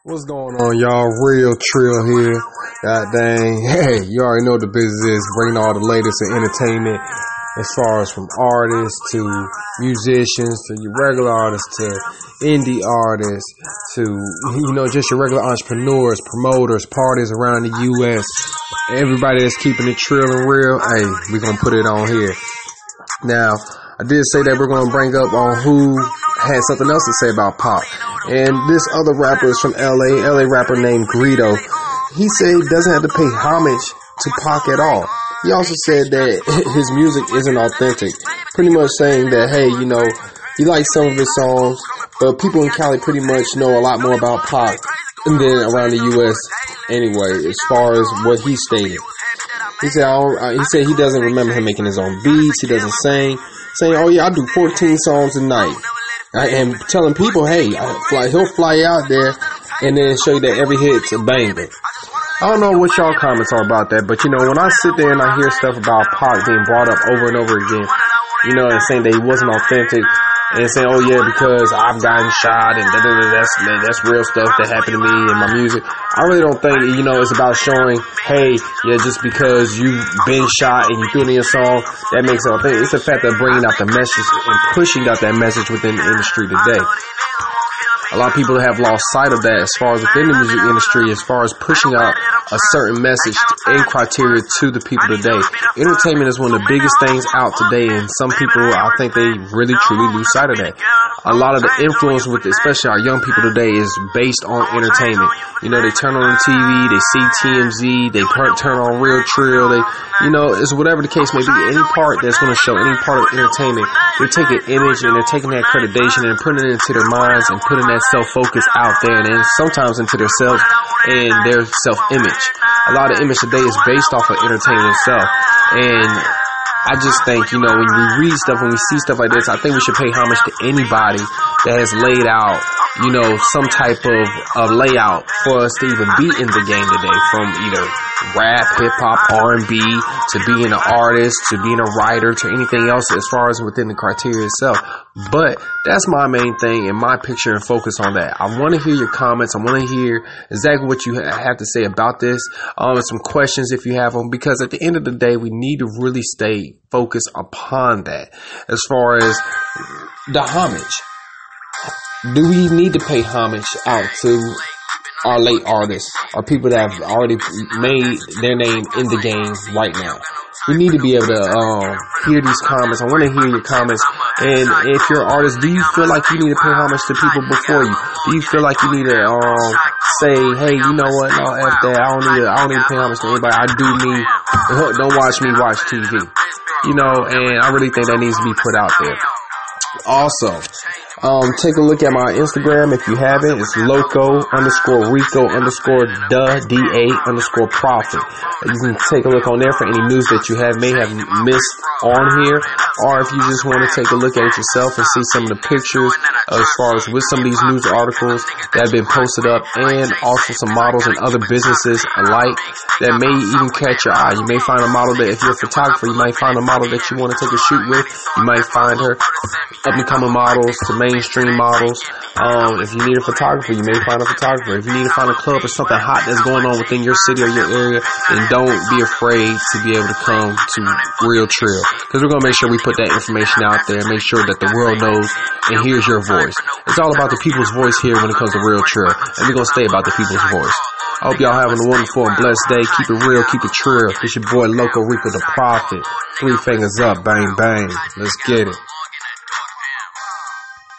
What's going on, y'all? Real Trill here. God dang. Hey, you already know the business is. Bringing all the latest in entertainment as far as from artists to musicians to your regular artists to indie artists to, you know, just your regular entrepreneurs, promoters, parties around the U.S. Everybody that's keeping it trill and real. Hey, we're going to put it on here. Now, I did say that we're going to bring up on who had something else to say about Pac. And this other rapper is from LA, LA rapper named Greedo. He said he doesn't have to pay homage to Pac at all. He also said that his music isn't authentic. Pretty much saying that, hey, you know, he likes some of his songs, but people in Cali pretty much know a lot more about Pac than around the U.S. anyway, as far as what he stated. He said, uh, he said he doesn't remember him making his own beats. He doesn't sing saying, "Oh yeah, I do 14 songs a night," and telling people, "Hey, fly, he'll fly out there and then show you that every hit's a banger." I don't know what y'all comments are about that, but you know, when I sit there and I hear stuff about Pac being brought up over and over again, you know, and saying that he wasn't authentic, and saying, "Oh yeah, because I've gotten shot and da, da, da, that's that's real stuff that happened to me in my music." I really don't think you know it's about showing, "Hey, yeah, just because you've been shot and you threw in your song, that makes it authentic." It's the fact of bringing out the message and pushing out that message within the industry today. A lot of people have lost sight of that as far as within the music industry, as far as pushing out a certain message and criteria to the people today. Entertainment is one of the biggest things out today, and some people, I think they really truly lose sight of that. A lot of the influence with, especially our young people today, is based on entertainment. You know, they turn on the TV, they see TMZ, they turn on Real Trill, they, you know, it's whatever the case may be. Any part that's going to show any part of entertainment, they take an image and they're taking that accreditation and putting it into their minds and putting that self focus out there, and then sometimes into themselves and their self image. A lot of image today is based off of entertainment itself. And I just think, you know, when we read stuff, when we see stuff like this, I think we should pay homage to anybody that has laid out, you know, some type of, of layout for us to even be in the game today from either rap, hip hop, R&B to being an artist, to being a writer, to anything else as far as within the criteria itself. But that's my main thing and my picture and focus on that. I want to hear your comments. I want to hear exactly what you have to say about this. Um, some questions if you have them, because at the end of the day, we need to really stay focused upon that as far as the homage do we need to pay homage out to our late artists or people that have already made their name in the game right now? We need to be able to um, hear these comments. I want to hear your comments. And if you're an artist, do you feel like you need to pay homage to people before you? Do you feel like you need to um, say, "Hey, you know what? No, f that. I don't need to. I don't need to pay homage to anybody. I do me. Don't watch me watch TV." You know, and I really think that needs to be put out there. Also, um, take a look at my Instagram if you haven't. It's loco underscore rico underscore the da underscore profit. You can take a look on there for any news that you have may have missed on here, or if you just want to take a look at it yourself and see some of the pictures as far as with some of these news articles that have been posted up, and also some models and other businesses alike that may even catch your eye. You may find a model that if you're a photographer, you might find a model that you want to take a shoot with. You might find her up and coming models to mainstream models. Um, if you need a photographer, you may find a photographer. If you need to find a club or something hot that's going on within your city or your area, then don't be afraid to be able to come to Real Trill. Because we're to make sure we put that information out there and make sure that the world knows and hears your voice. It's all about the people's voice here when it comes to Real Trill. And we're to stay about the people's voice. I hope y'all having a wonderful and blessed day. Keep it real, keep it trill. It's your boy Loco Rico the Prophet. Three fingers up, bang bang. Let's get it.